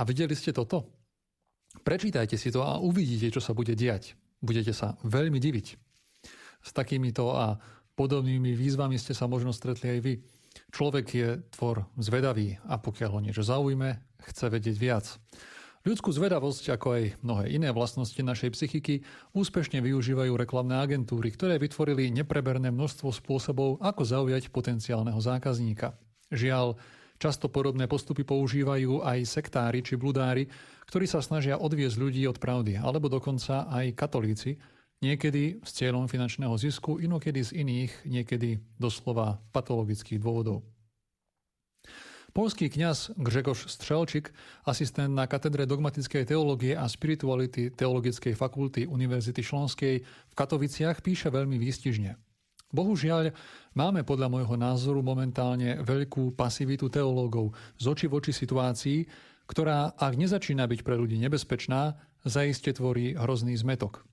A videli ste toto? Prečítajte si to a uvidíte, čo sa bude diať. Budete sa veľmi diviť. S takýmito a podobnými výzvami ste sa možno stretli aj vy. Človek je tvor zvedavý a pokiaľ ho niečo zaujme, chce vedieť viac. Ľudskú zvedavosť, ako aj mnohé iné vlastnosti našej psychiky, úspešne využívajú reklamné agentúry, ktoré vytvorili nepreberné množstvo spôsobov, ako zaujať potenciálneho zákazníka. Žiaľ, často podobné postupy používajú aj sektári či bludári, ktorí sa snažia odviesť ľudí od pravdy, alebo dokonca aj katolíci, niekedy s cieľom finančného zisku, inokedy z iných, niekedy doslova patologických dôvodov. Polský kňaz Grzegorz Strzelčik, asistent na katedre dogmatickej teológie a spirituality Teologickej fakulty Univerzity Šlonskej v Katoviciach píše veľmi výstižne. Bohužiaľ, máme podľa môjho názoru momentálne veľkú pasivitu teológov z oči voči situácii, ktorá, ak nezačína byť pre ľudí nebezpečná, zaiste tvorí hrozný zmetok.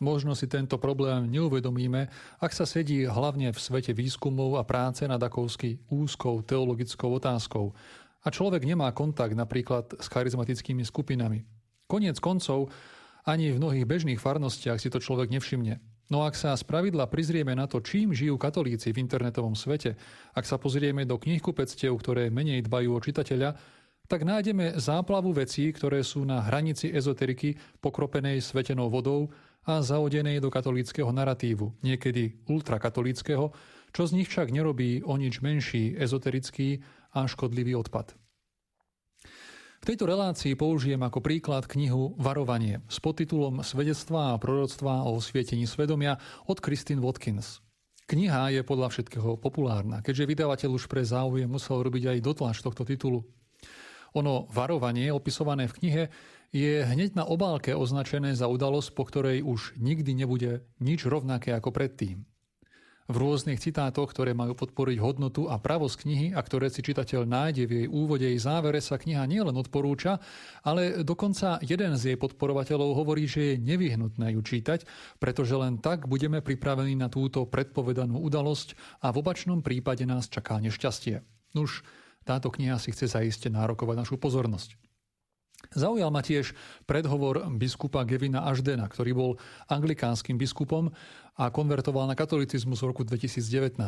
Možno si tento problém neuvedomíme, ak sa sedí hlavne v svete výskumov a práce nad akousky úzkou teologickou otázkou a človek nemá kontakt napríklad s charizmatickými skupinami. Koniec koncov, ani v mnohých bežných farnostiach si to človek nevšimne. No ak sa z pravidla prizrieme na to, čím žijú katolíci v internetovom svete, ak sa pozrieme do knihkupectiev, ktoré menej dbajú o čitateľa, tak nájdeme záplavu vecí, ktoré sú na hranici ezoteriky pokropenej svetenou vodou a zaodenej do katolíckého naratívu, niekedy ultrakatolíckého, čo z nich však nerobí o nič menší ezoterický a škodlivý odpad. V tejto relácii použijem ako príklad knihu Varovanie s podtitulom Svedectvá a proroctvá o osvietení svedomia od Christine Watkins. Kniha je podľa všetkého populárna, keďže vydavateľ už pre záujem musel robiť aj dotlač tohto titulu. Ono varovanie, opisované v knihe, je hneď na obálke označené za udalosť, po ktorej už nikdy nebude nič rovnaké ako predtým. V rôznych citátoch, ktoré majú podporiť hodnotu a pravosť knihy a ktoré si čitateľ nájde v jej úvode i závere, sa kniha nielen odporúča, ale dokonca jeden z jej podporovateľov hovorí, že je nevyhnutné ju čítať, pretože len tak budeme pripravení na túto predpovedanú udalosť a v opačnom prípade nás čaká nešťastie. Nuž, táto kniha si chce zaiste nárokovať našu pozornosť. Zaujal ma tiež predhovor biskupa Gevina Aždena, ktorý bol anglikánskym biskupom a konvertoval na katolicizmus v roku 2019.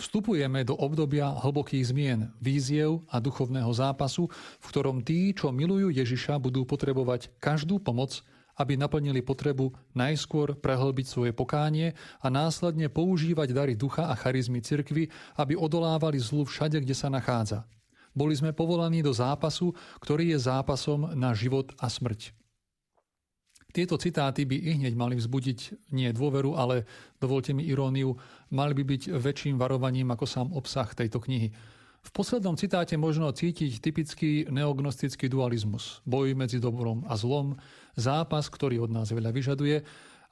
Vstupujeme do obdobia hlbokých zmien, víziev a duchovného zápasu, v ktorom tí, čo milujú Ježiša, budú potrebovať každú pomoc, aby naplnili potrebu najskôr prehlbiť svoje pokánie a následne používať dary ducha a charizmy cirkvy, aby odolávali zlu všade, kde sa nachádza. Boli sme povolaní do zápasu, ktorý je zápasom na život a smrť. Tieto citáty by i hneď mali vzbudiť nie dôveru, ale, dovolte mi iróniu, mali by byť väčším varovaním ako sám obsah tejto knihy. V poslednom citáte možno cítiť typický neognostický dualizmus, boj medzi dobrom a zlom, zápas, ktorý od nás veľa vyžaduje,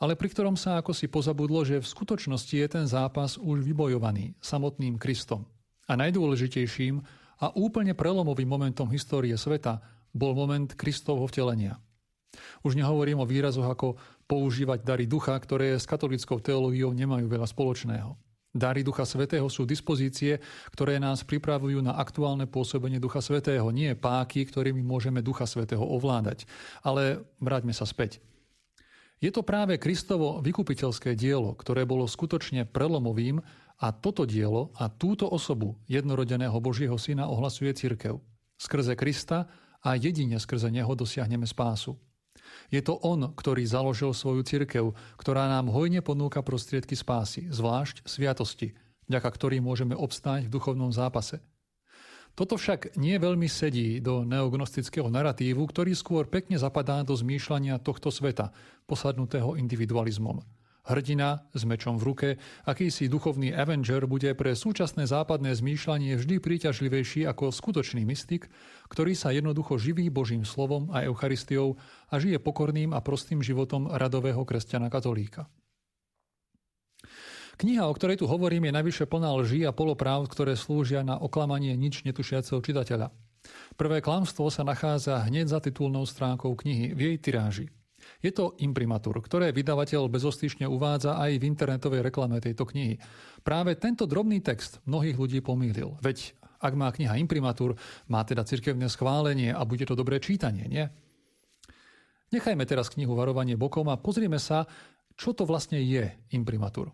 ale pri ktorom sa ako si pozabudlo, že v skutočnosti je ten zápas už vybojovaný samotným Kristom. A najdôležitejším, a úplne prelomovým momentom histórie sveta bol moment Kristovho vtelenia. Už nehovorím o výrazoch ako používať dary ducha, ktoré s katolickou teológiou nemajú veľa spoločného. Dary Ducha Svetého sú dispozície, ktoré nás pripravujú na aktuálne pôsobenie Ducha Svetého, nie páky, ktorými môžeme Ducha Svetého ovládať. Ale vráťme sa späť. Je to práve Kristovo vykupiteľské dielo, ktoré bolo skutočne prelomovým a toto dielo a túto osobu jednorodeného Božieho Syna ohlasuje cirkev. Skrze Krista a jedine skrze Neho dosiahneme spásu. Je to On, ktorý založil svoju cirkev, ktorá nám hojne ponúka prostriedky spásy, zvlášť sviatosti, vďaka ktorým môžeme obstáť v duchovnom zápase. Toto však nie veľmi sedí do neognostického naratívu, ktorý skôr pekne zapadá do zmýšľania tohto sveta, posadnutého individualizmom. Hrdina s mečom v ruke, akýsi duchovný Avenger bude pre súčasné západné zmýšľanie vždy príťažlivejší ako skutočný mystik, ktorý sa jednoducho živí Božím slovom a Eucharistiou a žije pokorným a prostým životom radového kresťana katolíka. Kniha, o ktorej tu hovorím, je najvyššie plná lží a polopráv, ktoré slúžia na oklamanie nič netušiaceho čitateľa. Prvé klamstvo sa nachádza hneď za titulnou stránkou knihy v jej tiráži – je to imprimatur, ktoré vydavateľ bezostyšne uvádza aj v internetovej reklame tejto knihy. Práve tento drobný text mnohých ľudí pomýlil. Veď Ak má kniha imprimatúr, má teda cirkevné schválenie a bude to dobré čítanie, nie? Nechajme teraz knihu Varovanie bokom a pozrieme sa, čo to vlastne je imprimatúr.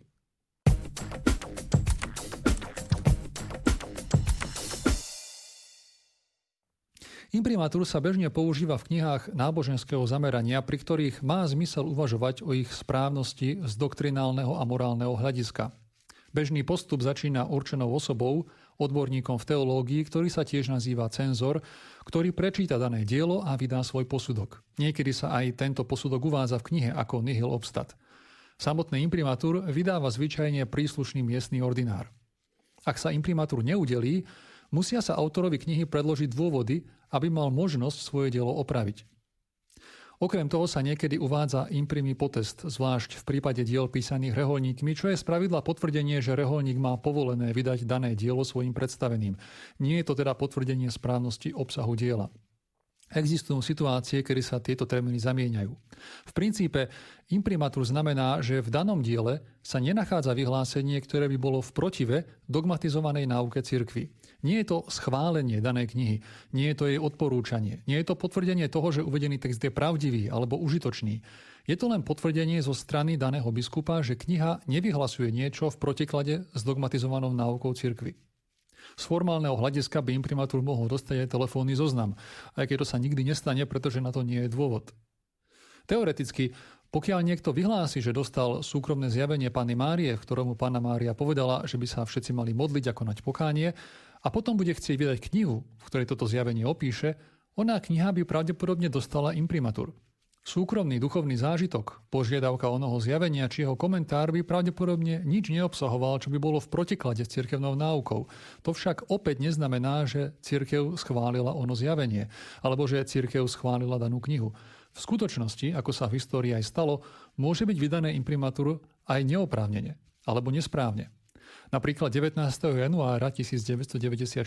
Imprimatúr sa bežne používa v knihách náboženského zamerania, pri ktorých má zmysel uvažovať o ich správnosti z doktrinálneho a morálneho hľadiska. Bežný postup začína určenou osobou, odborníkom v teológii, ktorý sa tiež nazýva cenzor, ktorý prečíta dané dielo a vydá svoj posudok. Niekedy sa aj tento posudok uvádza v knihe ako nihil obstat. Samotný imprimatúr vydáva zvyčajne príslušný miestny ordinár. Ak sa imprimatúr neudelí, musia sa autorovi knihy predložiť dôvody, aby mal možnosť svoje dielo opraviť. Okrem toho sa niekedy uvádza imprimý potest, zvlášť v prípade diel písaných reholníkmi, čo je spravidla potvrdenie, že reholník má povolené vydať dané dielo svojim predstaveným. Nie je to teda potvrdenie správnosti obsahu diela. Existujú situácie, kedy sa tieto termíny zamieňajú. V princípe imprimatur znamená, že v danom diele sa nenachádza vyhlásenie, ktoré by bolo v protive dogmatizovanej náuke cirkvi. Nie je to schválenie danej knihy, nie je to jej odporúčanie, nie je to potvrdenie toho, že uvedený text je pravdivý alebo užitočný. Je to len potvrdenie zo strany daného biskupa, že kniha nevyhlasuje niečo v protiklade s dogmatizovanou náukou cirkvi. Z formálneho hľadiska by imprimátor mohol dostať aj telefónny zoznam, aj keď to sa nikdy nestane, pretože na to nie je dôvod. Teoreticky, pokiaľ niekto vyhlási, že dostal súkromné zjavenie Panny Márie, v ktorom Panna Mária povedala, že by sa všetci mali modliť a konať pokánie, a potom bude chcieť vydať knihu, v ktorej toto zjavenie opíše, ona kniha by pravdepodobne dostala imprimatúr. Súkromný duchovný zážitok, požiadavka onoho zjavenia či jeho komentár by pravdepodobne nič neobsahoval, čo by bolo v protiklade s cirkevnou náukou. To však opäť neznamená, že cirkev schválila ono zjavenie, alebo že cirkev schválila danú knihu. V skutočnosti, ako sa v histórii aj stalo, môže byť vydané imprimatúr aj neoprávnene alebo nesprávne. Napríklad 19. januára 1994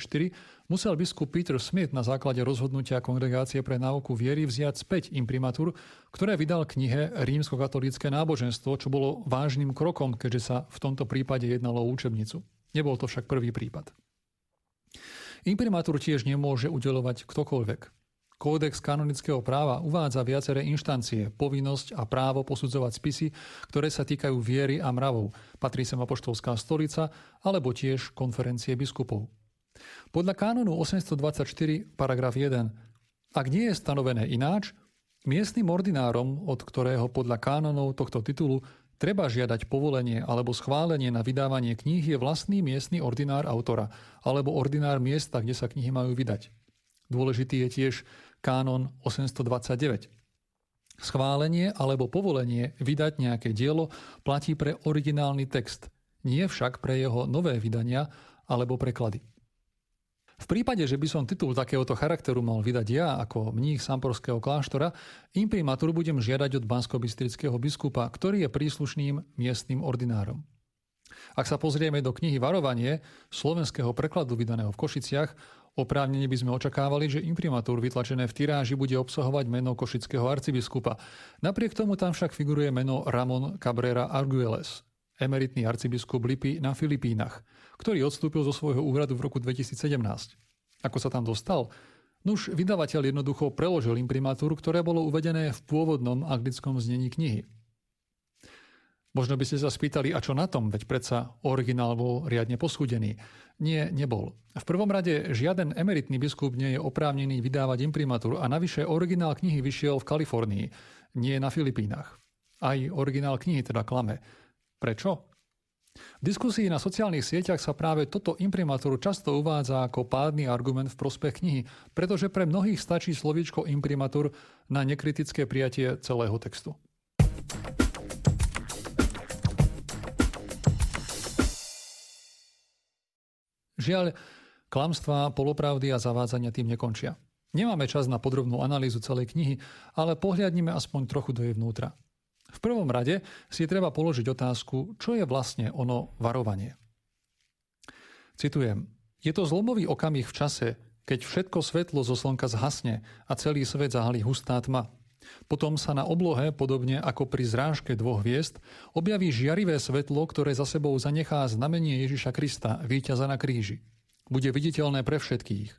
musel biskup Peter Smith na základe rozhodnutia Kongregácie pre náuku viery vziať späť imprimatúr, ktoré vydal knihe Rímsko-katolícke náboženstvo, čo bolo vážnym krokom, keďže sa v tomto prípade jednalo o učebnicu. Nebol to však prvý prípad. Imprimatúr tiež nemôže udelovať ktokoľvek. Kódex kanonického práva uvádza viaceré inštancie, povinnosť a právo posudzovať spisy, ktoré sa týkajú viery a mravov. Patrí sem apoštolská stolica alebo tiež konferencie biskupov. Podľa kánonu 824 paragraf 1 ak nie je stanovené ináč, miestnym ordinárom, od ktorého podľa kánonov tohto titulu treba žiadať povolenie alebo schválenie na vydávanie kníh je vlastný miestny ordinár autora alebo ordinár miesta, kde sa knihy majú vydať. Dôležitý je tiež kánon 829. Schválenie alebo povolenie vydať nejaké dielo platí pre originálny text, nie však pre jeho nové vydania alebo preklady. V prípade, že by som titul takéhoto charakteru mal vydať ja ako mních Samporského kláštora, imprimatúr budem žiadať od bansko biskupa, ktorý je príslušným miestnym ordinárom. Ak sa pozrieme do knihy Varovanie slovenského prekladu vydaného v Košiciach, Oprávnene by sme očakávali, že imprimatúr vytlačené v tiráži bude obsahovať meno košického arcibiskupa. Napriek tomu tam však figuruje meno Ramon Cabrera Arguelles, emeritný arcibiskup Lipy na Filipínach, ktorý odstúpil zo svojho úradu v roku 2017. Ako sa tam dostal? Nuž, vydavateľ jednoducho preložil imprimatúr, ktoré bolo uvedené v pôvodnom anglickom znení knihy. Možno by ste sa spýtali, a čo na tom, veď predsa originál bol riadne posúdený. Nie, nebol. V prvom rade žiaden emeritný biskup nie je oprávnený vydávať imprimatúru a navyše originál knihy vyšiel v Kalifornii, nie na Filipínach. Aj originál knihy teda klame. Prečo? V diskusii na sociálnych sieťach sa práve toto imprimatúru často uvádza ako pádny argument v prospech knihy, pretože pre mnohých stačí slovíčko imprimatúr na nekritické prijatie celého textu. Žiaľ, klamstvá, polopravdy a zavádzania tým nekončia. Nemáme čas na podrobnú analýzu celej knihy, ale pohľadnime aspoň trochu do jej vnútra. V prvom rade si treba položiť otázku, čo je vlastne ono varovanie. Citujem. Je to zlomový okamih v čase, keď všetko svetlo zo slnka zhasne a celý svet zahalí hustá tma. Potom sa na oblohe, podobne ako pri zrážke dvoch hviezd, objaví žiarivé svetlo, ktoré za sebou zanechá znamenie Ježiša Krista, víťaza na kríži. Bude viditeľné pre všetkých.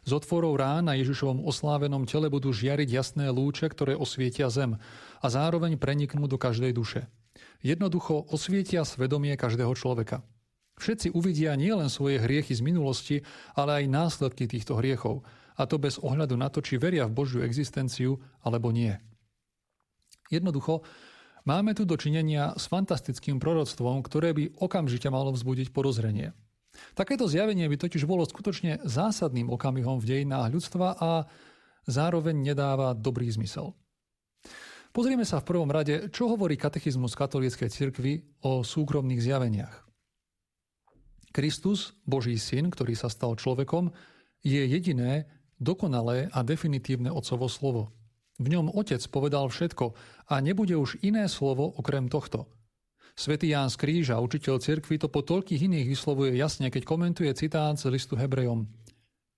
Z otvorov rán na Ježišovom oslávenom tele budú žiariť jasné lúče, ktoré osvietia zem a zároveň preniknú do každej duše. Jednoducho osvietia svedomie každého človeka. Všetci uvidia nielen svoje hriechy z minulosti, ale aj následky týchto hriechov, a to bez ohľadu na to, či veria v Božiu existenciu alebo nie. Jednoducho, máme tu dočinenia s fantastickým proroctvom, ktoré by okamžite malo vzbudiť porozrenie. Takéto zjavenie by totiž bolo skutočne zásadným okamihom v dejinách ľudstva a zároveň nedáva dobrý zmysel. Pozrieme sa v prvom rade, čo hovorí katechizmus katolíckej cirkvi o súkromných zjaveniach. Kristus, Boží syn, ktorý sa stal človekom, je jediné, dokonalé a definitívne Otcovo slovo. V ňom Otec povedal všetko a nebude už iné slovo okrem tohto – Svetý Ján z Kríža, učiteľ cirkvi, to po toľkých iných vyslovuje jasne, keď komentuje citát z listu Hebrejom.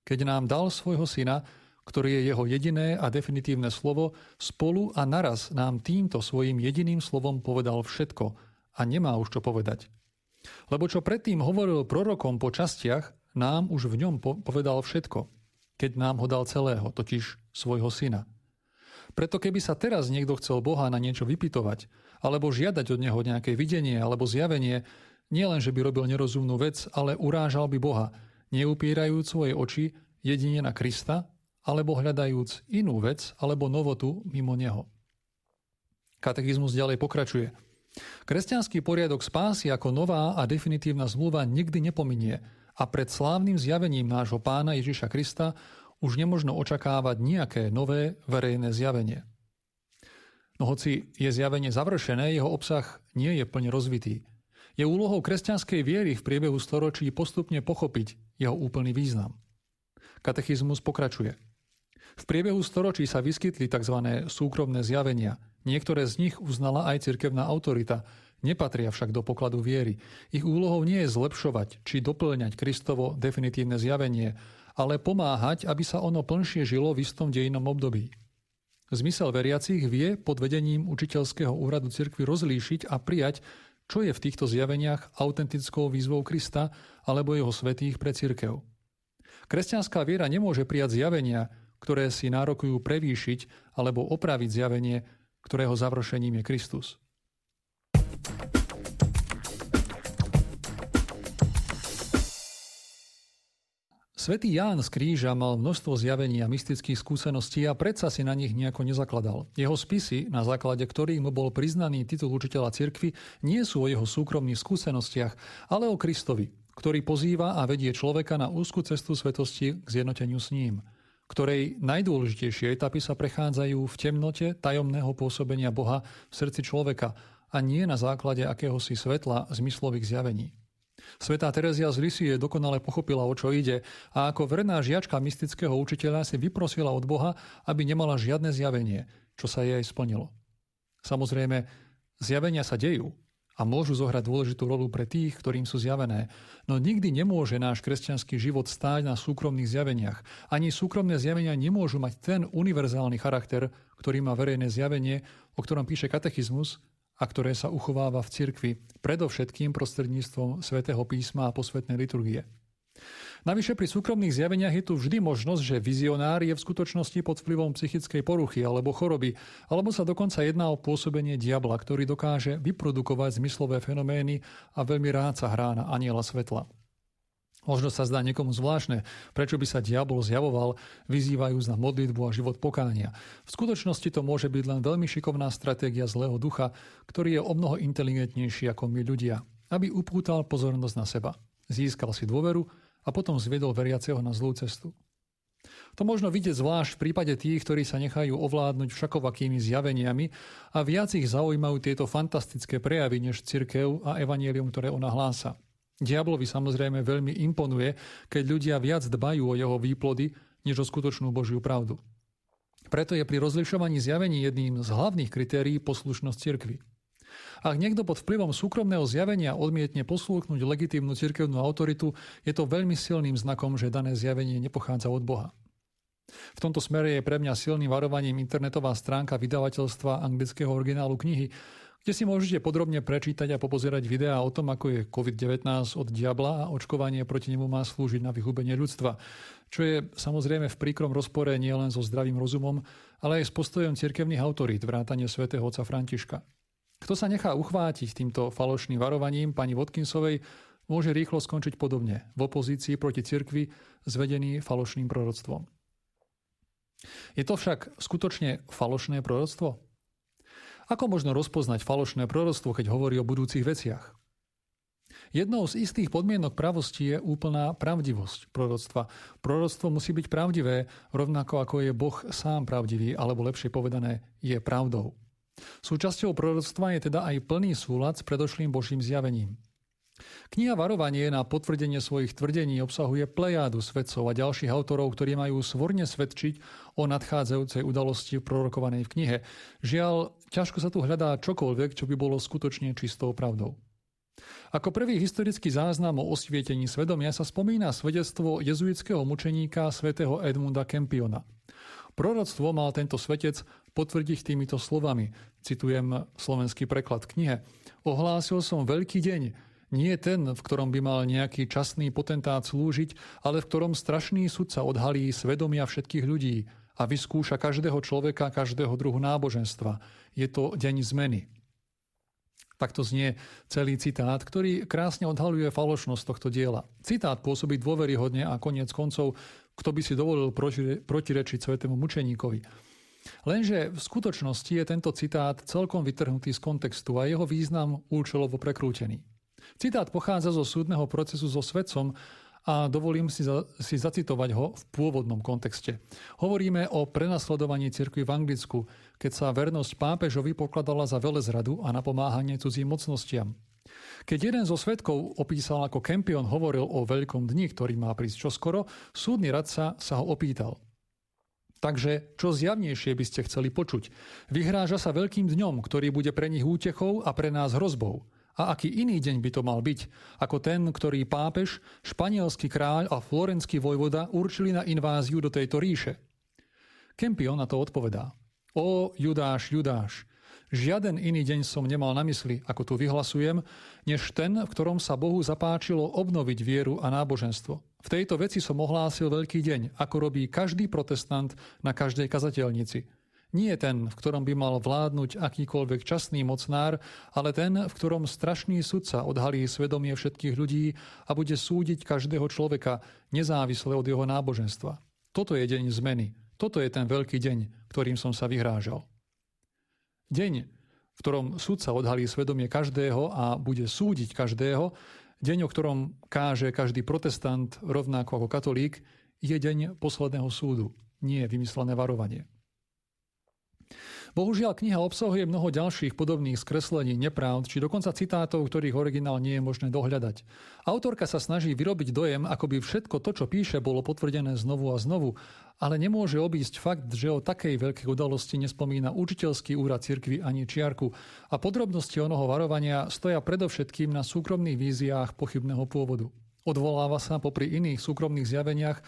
Keď nám dal svojho syna, ktorý je jeho jediné a definitívne slovo, spolu a naraz nám týmto svojim jediným slovom povedal všetko a nemá už čo povedať. Lebo čo predtým hovoril prorokom po častiach, nám už v ňom povedal všetko, keď nám ho dal celého, totiž svojho syna. Preto keby sa teraz niekto chcel Boha na niečo vypitovať, alebo žiadať od neho nejaké videnie alebo zjavenie, nielen, že by robil nerozumnú vec, ale urážal by Boha, neupierajúc svoje oči jedine na Krista, alebo hľadajúc inú vec alebo novotu mimo neho. Katechizmus ďalej pokračuje. Kresťanský poriadok spásy ako nová a definitívna zmluva nikdy nepominie a pred slávnym zjavením nášho pána Ježiša Krista už nemožno očakávať nejaké nové verejné zjavenie. No hoci je zjavenie završené, jeho obsah nie je plne rozvitý. Je úlohou kresťanskej viery v priebehu storočí postupne pochopiť jeho úplný význam. Katechizmus pokračuje. V priebehu storočí sa vyskytli tzv. súkromné zjavenia. Niektoré z nich uznala aj cirkevná autorita, nepatria však do pokladu viery. Ich úlohou nie je zlepšovať či doplňať Kristovo definitívne zjavenie, ale pomáhať, aby sa ono plnšie žilo v istom dejnom období. Zmysel veriacich vie pod vedením učiteľského úradu cirkvi rozlíšiť a prijať, čo je v týchto zjaveniach autentickou výzvou Krista alebo jeho svetých pre cirkev. Kresťanská viera nemôže prijať zjavenia, ktoré si nárokujú prevýšiť alebo opraviť zjavenie, ktorého završením je Kristus. Svetý Ján z Kríža mal množstvo zjavení a mystických skúseností a predsa si na nich nejako nezakladal. Jeho spisy, na základe ktorých mu bol priznaný titul učiteľa cirkvy, nie sú o jeho súkromných skúsenostiach, ale o Kristovi, ktorý pozýva a vedie človeka na úzku cestu svetosti k zjednoteniu s ním ktorej najdôležitejšie etapy sa prechádzajú v temnote tajomného pôsobenia Boha v srdci človeka a nie na základe akéhosi svetla zmyslových zjavení. Svetá Terezia z Lisie dokonale pochopila, o čo ide a ako verná žiačka mystického učiteľa si vyprosila od Boha, aby nemala žiadne zjavenie, čo sa jej splnilo. Samozrejme, zjavenia sa dejú a môžu zohrať dôležitú rolu pre tých, ktorým sú zjavené, no nikdy nemôže náš kresťanský život stáť na súkromných zjaveniach. Ani súkromné zjavenia nemôžu mať ten univerzálny charakter, ktorý má verejné zjavenie, o ktorom píše katechizmus a ktoré sa uchováva v cirkvi, predovšetkým prostredníctvom svätého písma a posvetnej liturgie. Navyše pri súkromných zjaveniach je tu vždy možnosť, že vizionár je v skutočnosti pod vplyvom psychickej poruchy alebo choroby, alebo sa dokonca jedná o pôsobenie diabla, ktorý dokáže vyprodukovať zmyslové fenomény a veľmi rád sa hrá na aniela svetla. Možno sa zdá niekomu zvláštne, prečo by sa diabol zjavoval, vyzývajúc na modlitbu a život pokánia. V skutočnosti to môže byť len veľmi šikovná stratégia zlého ducha, ktorý je o mnoho inteligentnejší ako my ľudia, aby upútal pozornosť na seba. Získal si dôveru a potom zviedol veriaceho na zlú cestu. To možno vidieť zvlášť v prípade tých, ktorí sa nechajú ovládnuť všakovakými zjaveniami a viac ich zaujímajú tieto fantastické prejavy než cirkev a evanielium, ktoré ona hlása. Diablovi samozrejme veľmi imponuje, keď ľudia viac dbajú o jeho výplody, než o skutočnú Božiu pravdu. Preto je pri rozlišovaní zjavení jedným z hlavných kritérií poslušnosť cirkvy. Ak niekto pod vplyvom súkromného zjavenia odmietne poslúchnuť legitímnu cirkevnú autoritu, je to veľmi silným znakom, že dané zjavenie nepochádza od Boha. V tomto smere je pre mňa silným varovaním internetová stránka vydavateľstva anglického originálu knihy, kde si môžete podrobne prečítať a popozerať videá o tom, ako je COVID-19 od diabla a očkovanie proti nemu má slúžiť na vyhubenie ľudstva. Čo je samozrejme v príkrom rozpore nielen so zdravým rozumom, ale aj s postojom cirkevných autorít vrátane svätého otca Františka. Kto sa nechá uchvátiť týmto falošným varovaním pani Vodkinsovej, môže rýchlo skončiť podobne, v opozícii proti cirkvi, zvedený falošným proroctvom. Je to však skutočne falošné proroctvo? Ako možno rozpoznať falošné proroctvo, keď hovorí o budúcich veciach? Jednou z istých podmienok pravosti je úplná pravdivosť proroctva. Proroctvo musí byť pravdivé, rovnako ako je Boh sám pravdivý, alebo lepšie povedané, je pravdou. Súčasťou proroctva je teda aj plný súlad s predošlým Božím zjavením. Kniha Varovanie na potvrdenie svojich tvrdení obsahuje plejádu svedcov a ďalších autorov, ktorí majú svorne svedčiť o nadchádzajúcej udalosti prorokovanej v knihe. Žiaľ, ťažko sa tu hľadá čokoľvek, čo by bolo skutočne čistou pravdou. Ako prvý historický záznam o osvietení svedomia sa spomína svedectvo jezuitského mučeníka svätého Edmunda Kempiona. Proroctvo mal tento svetec potvrdiť týmito slovami. Citujem slovenský preklad knihe. Ohlásil som veľký deň, nie ten, v ktorom by mal nejaký časný potentát slúžiť, ale v ktorom strašný sudca odhalí svedomia všetkých ľudí a vyskúša každého človeka, každého druhu náboženstva. Je to deň zmeny. Takto znie celý citát, ktorý krásne odhaluje falošnosť tohto diela. Citát pôsobí dôveryhodne a koniec koncov, kto by si dovolil protirečiť svetému mučeníkovi. Lenže v skutočnosti je tento citát celkom vytrhnutý z kontextu a jeho význam účelovo prekrútený. Citát pochádza zo súdneho procesu so svedcom a dovolím si, za, si zacitovať ho v pôvodnom kontexte. Hovoríme o prenasledovaní cirkvi v Anglicku, keď sa vernosť pápežovi pokladala za velezradu a napomáhanie cudzím mocnostiam. Keď jeden zo svetkov opísal, ako Kempion hovoril o veľkom dni, ktorý má prísť čoskoro, súdny radca sa ho opýtal. Takže čo zjavnejšie by ste chceli počuť? Vyhráža sa veľkým dňom, ktorý bude pre nich útechou a pre nás hrozbou. A aký iný deň by to mal byť, ako ten, ktorý pápež, španielský kráľ a florenský vojvoda určili na inváziu do tejto ríše? Kempion na to odpovedá. O Judáš, Judáš, žiaden iný deň som nemal na mysli, ako tu vyhlasujem, než ten, v ktorom sa Bohu zapáčilo obnoviť vieru a náboženstvo. V tejto veci som ohlásil veľký deň, ako robí každý protestant na každej kazateľnici – nie ten, v ktorom by mal vládnuť akýkoľvek časný mocnár, ale ten, v ktorom strašný sudca odhalí svedomie všetkých ľudí a bude súdiť každého človeka nezávisle od jeho náboženstva. Toto je deň zmeny. Toto je ten veľký deň, ktorým som sa vyhrážal. Deň, v ktorom sudca odhalí svedomie každého a bude súdiť každého, deň, o ktorom káže každý protestant, rovnako ako katolík, je deň posledného súdu, nie vymyslené varovanie. Bohužiaľ, kniha obsahuje mnoho ďalších podobných skreslení, nepravd, či dokonca citátov, ktorých originál nie je možné dohľadať. Autorka sa snaží vyrobiť dojem, ako by všetko to, čo píše, bolo potvrdené znovu a znovu, ale nemôže obísť fakt, že o takej veľkej udalosti nespomína učiteľský úrad cirkvy ani čiarku a podrobnosti onoho varovania stoja predovšetkým na súkromných víziách pochybného pôvodu. Odvoláva sa popri iných súkromných zjaveniach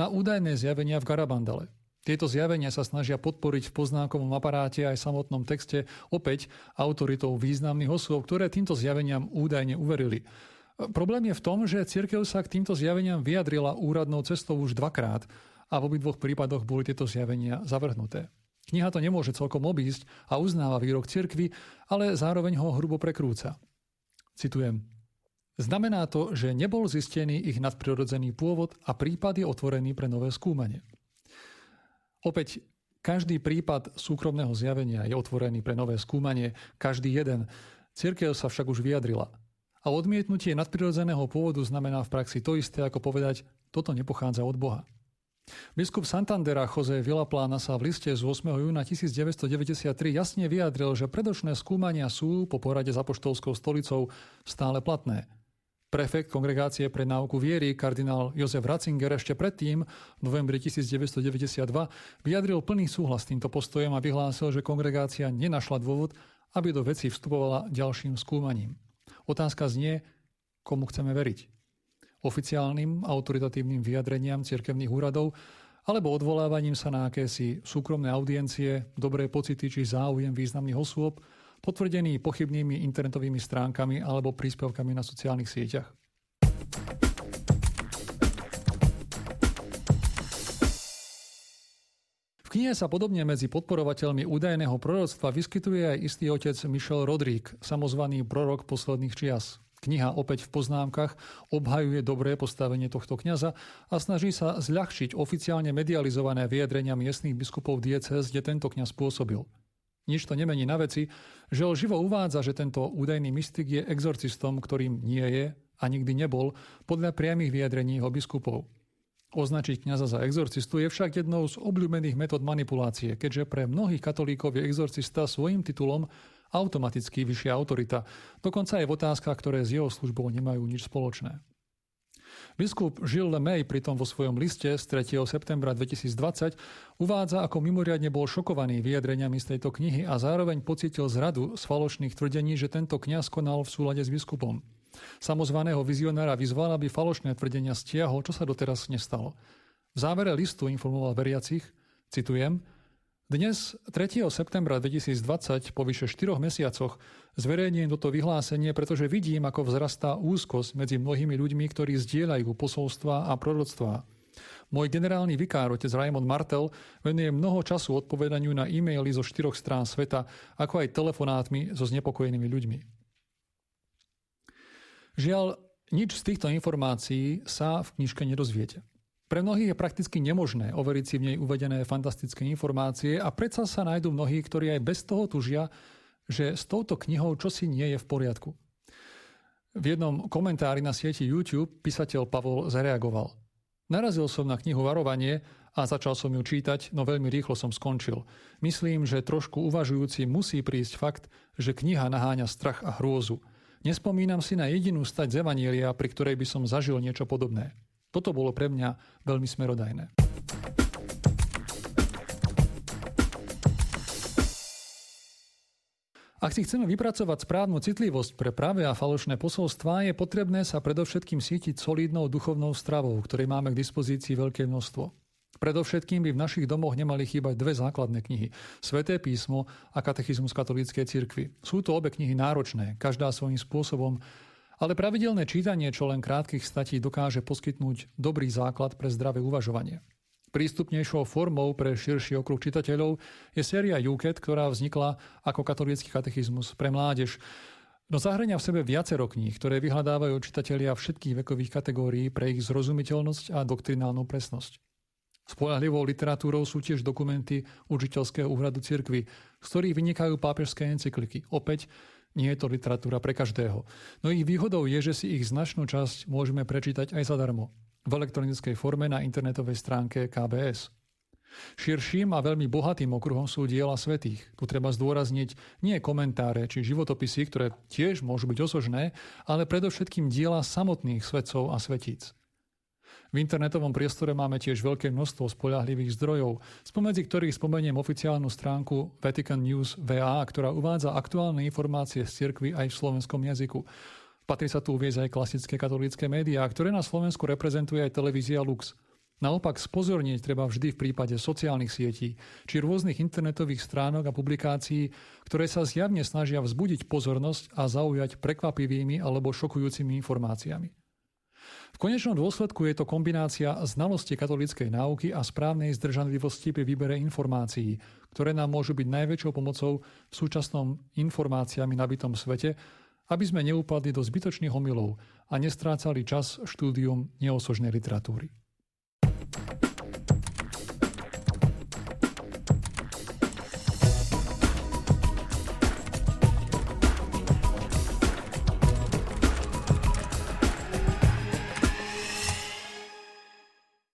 na údajné zjavenia v Garabandale. Tieto zjavenia sa snažia podporiť v poznákovom aparáte aj samotnom texte opäť autoritou významných osôb, ktoré týmto zjaveniam údajne uverili. Problém je v tom, že cirkev sa k týmto zjaveniam vyjadrila úradnou cestou už dvakrát a v obidvoch prípadoch boli tieto zjavenia zavrhnuté. Kniha to nemôže celkom obísť a uznáva výrok cirkvy, ale zároveň ho hrubo prekrúca. Citujem. Znamená to, že nebol zistený ich nadprirodzený pôvod a prípad je otvorený pre nové skúmanie. Opäť každý prípad súkromného zjavenia je otvorený pre nové skúmanie, každý jeden. Cirkev sa však už vyjadrila. A odmietnutie nadprirodzeného pôvodu znamená v praxi to isté, ako povedať, toto nepochádza od Boha. Biskup Santandera Jose Villaplána sa v liste z 8. júna 1993 jasne vyjadril, že predošné skúmania sú po porade s apoštolskou stolicou stále platné – Prefekt Kongregácie pre náuku viery, kardinál Jozef Ratzinger, ešte predtým, v novembri 1992, vyjadril plný súhlas s týmto postojom a vyhlásil, že kongregácia nenašla dôvod, aby do veci vstupovala ďalším skúmaním. Otázka znie, komu chceme veriť. Oficiálnym autoritatívnym vyjadreniam cirkevných úradov alebo odvolávaním sa na akési súkromné audiencie, dobré pocity či záujem významných osôb, potvrdený pochybnými internetovými stránkami alebo príspevkami na sociálnych sieťach. V knihe sa podobne medzi podporovateľmi údajného proroctva vyskytuje aj istý otec Michel Rodrík, samozvaný prorok posledných čias. Kniha opäť v poznámkach obhajuje dobré postavenie tohto kňaza a snaží sa zľahčiť oficiálne medializované vyjadrenia miestnych biskupov diecez, kde tento kňaz pôsobil. Nič to nemení na veci, že živo uvádza, že tento údajný mystik je exorcistom, ktorým nie je a nikdy nebol, podľa priamých vyjadrení jeho biskupov. Označiť kňaza za exorcistu je však jednou z obľúbených metód manipulácie, keďže pre mnohých katolíkov je exorcista svojim titulom automaticky vyššia autorita, dokonca aj v otázkach, ktoré s jeho službou nemajú nič spoločné. Biskup Gilles Lemay pritom vo svojom liste z 3. septembra 2020 uvádza, ako mimoriadne bol šokovaný vyjadreniami z tejto knihy a zároveň pocitil zradu z falošných tvrdení, že tento kňaz konal v súlade s biskupom. Samozvaného vizionára vyzval, aby falošné tvrdenia stiahol, čo sa doteraz nestalo. V závere listu informoval veriacich, citujem, dnes, 3. septembra 2020, po vyše 4 mesiacoch, zverejním toto vyhlásenie, pretože vidím, ako vzrastá úzkosť medzi mnohými ľuďmi, ktorí zdieľajú posolstva a proroctvá. Môj generálny vikár, otec Raymond Martel, venuje mnoho času odpovedaniu na e-maily zo štyroch strán sveta, ako aj telefonátmi so znepokojenými ľuďmi. Žiaľ, nič z týchto informácií sa v knižke nedozviete. Pre mnohých je prakticky nemožné overiť si v nej uvedené fantastické informácie a predsa sa nájdú mnohí, ktorí aj bez toho tužia, že s touto knihou čosi nie je v poriadku. V jednom komentári na sieti YouTube písateľ Pavol zareagoval. Narazil som na knihu Varovanie a začal som ju čítať, no veľmi rýchlo som skončil. Myslím, že trošku uvažujúci musí prísť fakt, že kniha naháňa strach a hrôzu – Nespomínam si na jedinú stať z Evanielia, pri ktorej by som zažil niečo podobné. Toto bolo pre mňa veľmi smerodajné. Ak si chceme vypracovať správnu citlivosť pre práve a falošné posolstvá, je potrebné sa predovšetkým sítiť solidnou duchovnou stravou, ktorej máme k dispozícii veľké množstvo. Predovšetkým by v našich domoch nemali chýbať dve základné knihy. Sveté písmo a katechizmus katolíckej cirkvi. Sú to obe knihy náročné, každá svojím spôsobom, ale pravidelné čítanie čo len krátkých statí dokáže poskytnúť dobrý základ pre zdravé uvažovanie. Prístupnejšou formou pre širší okruh čitateľov je séria UKET, ktorá vznikla ako katolícky katechizmus pre mládež. No zahrania v sebe viacero kníh, ktoré vyhľadávajú čitatelia všetkých vekových kategórií pre ich zrozumiteľnosť a doktrinálnu presnosť. Spolahlivou literatúrou sú tiež dokumenty učiteľského úhradu cirkvy, z ktorých vynikajú pápežské encykliky. Opäť nie je to literatúra pre každého. No ich výhodou je, že si ich značnú časť môžeme prečítať aj zadarmo v elektronickej forme na internetovej stránke KBS. Širším a veľmi bohatým okruhom sú diela svetých. Tu treba zdôrazniť nie komentáre či životopisy, ktoré tiež môžu byť osožné, ale predovšetkým diela samotných svetcov a svetíc. V internetovom priestore máme tiež veľké množstvo spoľahlivých zdrojov, spomedzi ktorých spomeniem oficiálnu stránku Vatican News VA, ktorá uvádza aktuálne informácie z cirkvy aj v slovenskom jazyku. Patrí sa tu uviezť aj klasické katolícke médiá, ktoré na Slovensku reprezentuje aj televízia Lux. Naopak spozornieť treba vždy v prípade sociálnych sietí či rôznych internetových stránok a publikácií, ktoré sa zjavne snažia vzbudiť pozornosť a zaujať prekvapivými alebo šokujúcimi informáciami. V konečnom dôsledku je to kombinácia znalosti katolíckej náuky a správnej zdržanlivosti pri výbere informácií, ktoré nám môžu byť najväčšou pomocou v súčasnom informáciami nabitom svete, aby sme neupadli do zbytočných omylov a nestrácali čas štúdium neosožnej literatúry.